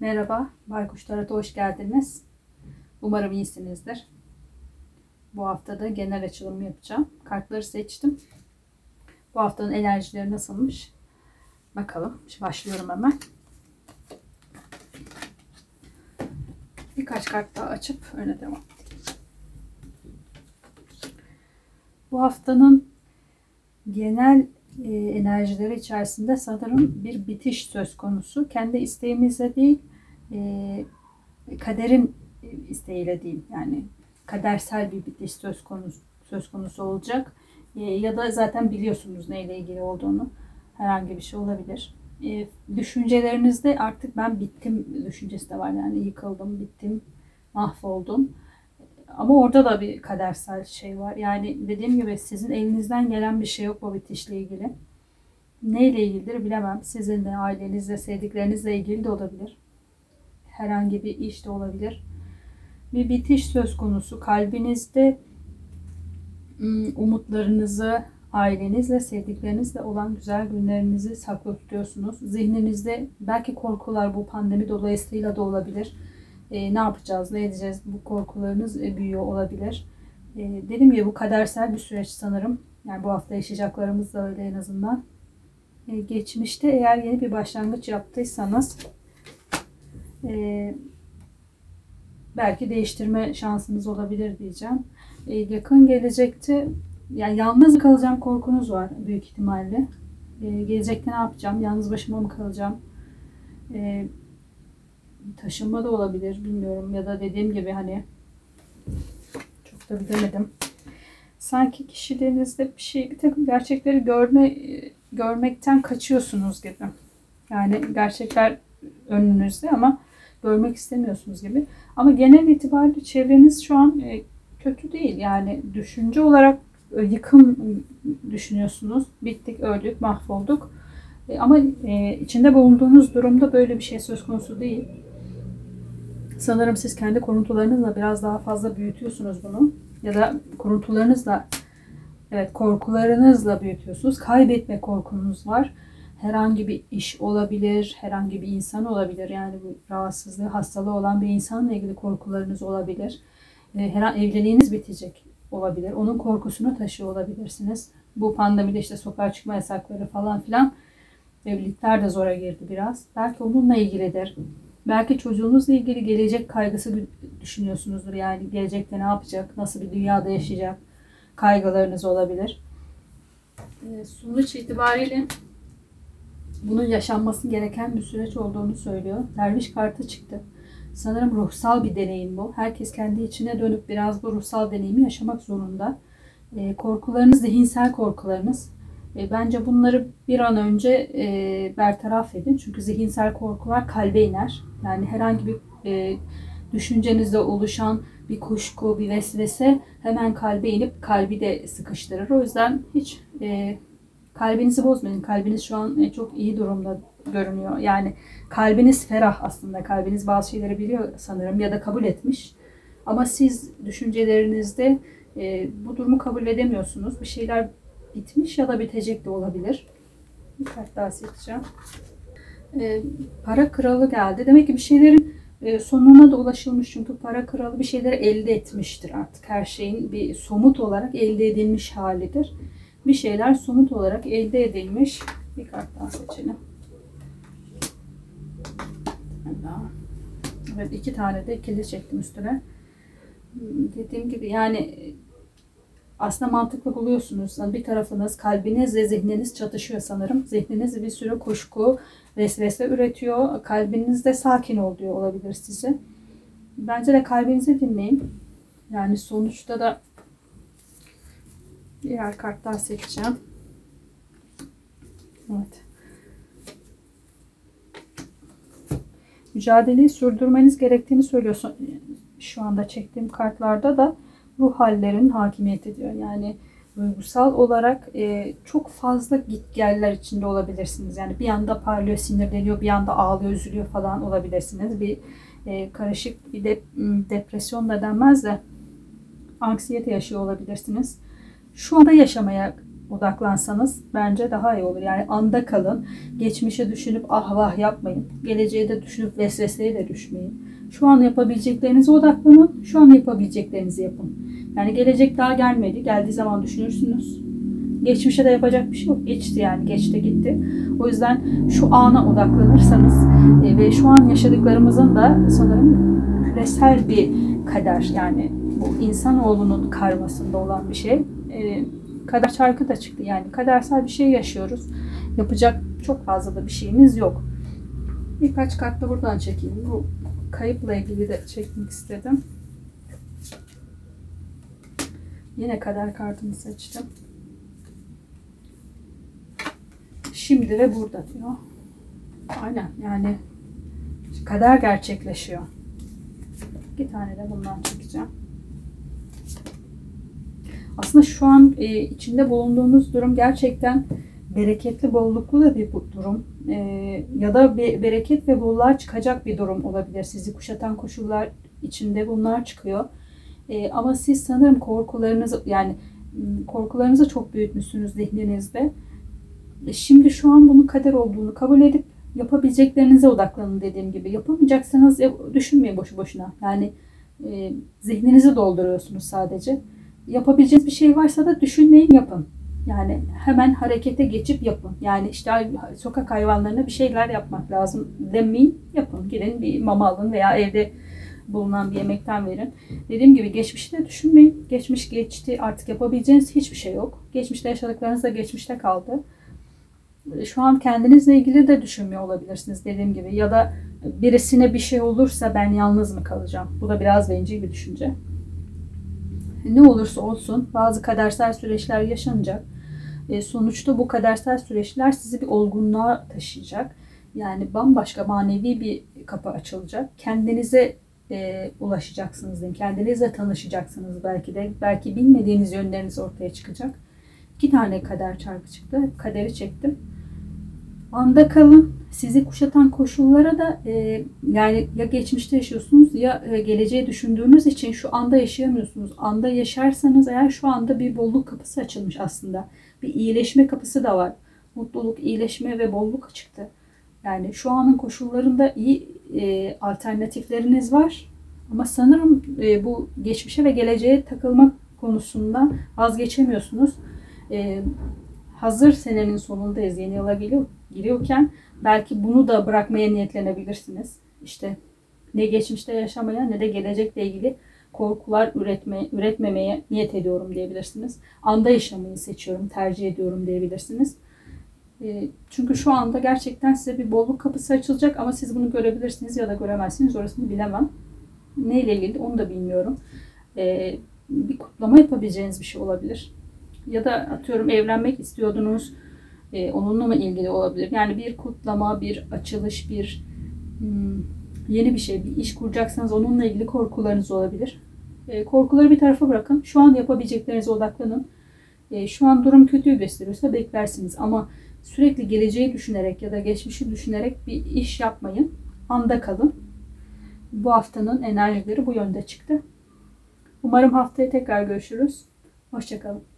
Merhaba, Baykuş Tarot'a hoş geldiniz. Umarım iyisinizdir. Bu haftada genel açılım yapacağım. Kartları seçtim. Bu haftanın enerjileri nasılmış? Bakalım. Şimdi başlıyorum hemen. Birkaç kart daha açıp öyle devam. Bu haftanın genel enerjileri içerisinde sanırım bir bitiş söz konusu. Kendi isteğimizle değil, e, kaderin isteğiyle değil. Yani kadersel bir bitiş söz konusu söz konusu olacak. E, ya da zaten biliyorsunuz neyle ilgili olduğunu. Herhangi bir şey olabilir. E, düşüncelerinizde artık ben bittim düşüncesi de var. Yani yıkıldım, bittim, mahvoldum. Ama orada da bir kadersel şey var. Yani dediğim gibi sizin elinizden gelen bir şey yok bu bitişle ilgili. Neyle ilgilidir bilemem. Sizinle, ailenizle, sevdiklerinizle ilgili de olabilir. Herhangi bir iş de olabilir. Bir bitiş söz konusu. Kalbinizde umutlarınızı, ailenizle, sevdiklerinizle olan güzel günlerinizi saklı tutuyorsunuz. Zihninizde belki korkular bu pandemi dolayısıyla da olabilir e, ne yapacağız, ne edeceğiz bu korkularınız e, büyüyor olabilir. E, dediğim gibi bu kadersel bir süreç sanırım. Yani bu hafta yaşayacaklarımız da öyle en azından. E, geçmişte eğer yeni bir başlangıç yaptıysanız e, belki değiştirme şansınız olabilir diyeceğim. E, yakın gelecekte yani yalnız kalacağım korkunuz var büyük ihtimalle. E, gelecekte ne yapacağım? Yalnız başıma mı kalacağım? E, taşınma da olabilir bilmiyorum ya da dediğim gibi hani çok da bilemedim. Sanki kişiliğinizde bir şey bir takım gerçekleri görme görmekten kaçıyorsunuz gibi. Yani gerçekler önünüzde ama görmek istemiyorsunuz gibi. Ama genel itibariyle çevreniz şu an e, kötü değil. Yani düşünce olarak e, yıkım düşünüyorsunuz. Bittik, öldük, mahvolduk. E, ama içinde bulunduğunuz durumda böyle bir şey söz konusu değil. Sanırım siz kendi kuruntularınızla biraz daha fazla büyütüyorsunuz bunu. Ya da kuruntularınızla, evet korkularınızla büyütüyorsunuz. Kaybetme korkunuz var. Herhangi bir iş olabilir, herhangi bir insan olabilir. Yani bu rahatsızlığı, hastalığı olan bir insanla ilgili korkularınız olabilir. Her evliliğiniz bitecek olabilir. Onun korkusunu taşıyor olabilirsiniz. Bu pandemide işte sokağa çıkma yasakları falan filan evlilikler de zora girdi biraz. Belki onunla ilgilidir. Belki çocuğunuzla ilgili gelecek kaygısı düşünüyorsunuzdur. Yani gelecekte ne yapacak, nasıl bir dünyada yaşayacak kaygılarınız olabilir. E, sonuç itibariyle bunun yaşanması gereken bir süreç olduğunu söylüyor. Derviş kartı çıktı. Sanırım ruhsal bir deneyim bu. Herkes kendi içine dönüp biraz bu ruhsal deneyimi yaşamak zorunda. E, korkularınız, zihinsel korkularınız e, bence bunları bir an önce e, bertaraf edin. Çünkü zihinsel korkular kalbe iner. Yani herhangi bir e, düşüncenizde oluşan bir kuşku, bir vesvese hemen kalbe inip kalbi de sıkıştırır. O yüzden hiç e, kalbinizi bozmayın. Kalbiniz şu an e, çok iyi durumda görünüyor. Yani kalbiniz ferah aslında. Kalbiniz bazı şeyleri biliyor sanırım ya da kabul etmiş. Ama siz düşüncelerinizde e, bu durumu kabul edemiyorsunuz. Bir şeyler bitmiş ya da bitecek de olabilir. Bir kart daha seçeceğim. E, para kralı geldi. Demek ki bir şeylerin e, sonuna da ulaşılmış. Çünkü para kralı bir şeyleri elde etmiştir artık. Her şeyin bir somut olarak elde edilmiş halidir. Bir şeyler somut olarak elde edilmiş. Bir kart daha seçelim. Evet iki tane de ikili çektim üstüne. Dediğim gibi yani aslında mantıklı buluyorsunuz. Yani bir tarafınız kalbiniz ve zihniniz çatışıyor sanırım. Zihniniz bir sürü kuşku, vesvese üretiyor. Kalbiniz de sakin ol diyor olabilir size. Bence de kalbinizi dinleyin. Yani sonuçta da diğer kartlar seçeceğim. Evet. Mücadeleyi sürdürmeniz gerektiğini söylüyor. Şu anda çektiğim kartlarda da ruh hallerin hakimiyet ediyor. Yani duygusal olarak e, çok fazla git geller içinde olabilirsiniz. Yani bir anda parlıyor, sinirleniyor, bir anda ağlıyor, üzülüyor falan olabilirsiniz. Bir e, karışık bir de, depresyon da denmez de anksiyete yaşıyor olabilirsiniz. Şu anda yaşamaya odaklansanız bence daha iyi olur. Yani anda kalın. Geçmişe düşünüp ah vah yapmayın. Geleceğe de düşünüp vesveseye de düşmeyin. Şu an yapabileceklerinize odaklanın. Şu an yapabileceklerinizi yapın. Yani gelecek daha gelmedi. Geldiği zaman düşünürsünüz. Geçmişe de yapacak bir şey yok. Geçti yani. Geçti gitti. O yüzden şu ana odaklanırsanız e, ve şu an yaşadıklarımızın da sanırım küresel bir kader yani bu insanoğlunun karmasında olan bir şey. E, kader çarkı da çıktı yani kadersel bir şey yaşıyoruz. Yapacak çok fazla da bir şeyimiz yok. Birkaç kart da buradan çekeyim. Bu kayıpla ilgili de çekmek istedim. Yine kader kartını seçtim. Şimdi ve burada diyor. Aynen yani kader gerçekleşiyor. İki tane de bundan çekeceğim. Aslında şu an e, içinde bulunduğumuz durum gerçekten bereketli, bolluklu da bir durum. E, ya da bir bereket ve bolluğa çıkacak bir durum olabilir. Sizi kuşatan koşullar içinde bunlar çıkıyor. E, ama siz sanırım korkularınızı yani korkularınızı çok büyütmüşsünüz zihninizde. E, Şimdi şu an bunun kader olduğunu kabul edip yapabileceklerinize odaklanın dediğim gibi. Yapamayacaksanız ya- düşünmeyin boşu boşuna. Yani e, zihninizi dolduruyorsunuz sadece. Yapabileceğiniz bir şey varsa da düşünmeyin yapın. Yani hemen harekete geçip yapın. Yani işte sokak hayvanlarına bir şeyler yapmak lazım demeyin. Yapın. Gidin bir mama alın veya evde bulunan bir yemekten verin. Dediğim gibi geçmişi de düşünmeyin. Geçmiş geçti. Artık yapabileceğiniz hiçbir şey yok. Geçmişte yaşadıklarınız da geçmişte kaldı şu an kendinizle ilgili de düşünmüyor olabilirsiniz dediğim gibi. Ya da birisine bir şey olursa ben yalnız mı kalacağım? Bu da biraz bencil bir düşünce. Ne olursa olsun bazı kadersel süreçler yaşanacak. E, sonuçta bu kadersel süreçler sizi bir olgunluğa taşıyacak. Yani bambaşka manevi bir kapı açılacak. Kendinize e, ulaşacaksınız diyeyim. Kendinizle tanışacaksınız belki de. Belki bilmediğiniz yönleriniz ortaya çıkacak. İki tane kader çarkı çıktı. Kaderi çektim. Anda kalın. Sizi kuşatan koşullara da e, yani ya geçmişte yaşıyorsunuz ya e, geleceği düşündüğünüz için şu anda yaşayamıyorsunuz. Anda yaşarsanız eğer şu anda bir bolluk kapısı açılmış aslında. Bir iyileşme kapısı da var. Mutluluk, iyileşme ve bolluk çıktı. Yani şu anın koşullarında iyi e, alternatifleriniz var. Ama sanırım e, bu geçmişe ve geleceğe takılmak konusunda vazgeçemiyorsunuz. E, hazır senenin sonundayız. Yeni yıla geliyor, giriyorken belki bunu da bırakmaya niyetlenebilirsiniz. İşte ne geçmişte yaşamaya ne de gelecekle ilgili korkular üretme, üretmemeye niyet ediyorum diyebilirsiniz. Anda yaşamayı seçiyorum, tercih ediyorum diyebilirsiniz. E, Çünkü şu anda gerçekten size bir bolluk kapısı açılacak ama siz bunu görebilirsiniz ya da göremezsiniz. Orasını bilemem. Neyle ilgili onu da bilmiyorum. E, Bir kutlama yapabileceğiniz bir şey olabilir. Ya da atıyorum evlenmek istiyordunuz. e, Onunla mı ilgili olabilir? Yani bir kutlama, bir açılış, bir hmm, yeni bir şey, bir iş kuracaksanız onunla ilgili korkularınız olabilir. E, Korkuları bir tarafa bırakın. Şu an yapabileceklerinize odaklanın. E, Şu an durum kötüyü gösteriyorsa beklersiniz ama sürekli geleceği düşünerek ya da geçmişi düşünerek bir iş yapmayın. Anda kalın. Bu haftanın enerjileri bu yönde çıktı. Umarım haftaya tekrar görüşürüz. Hoşçakalın.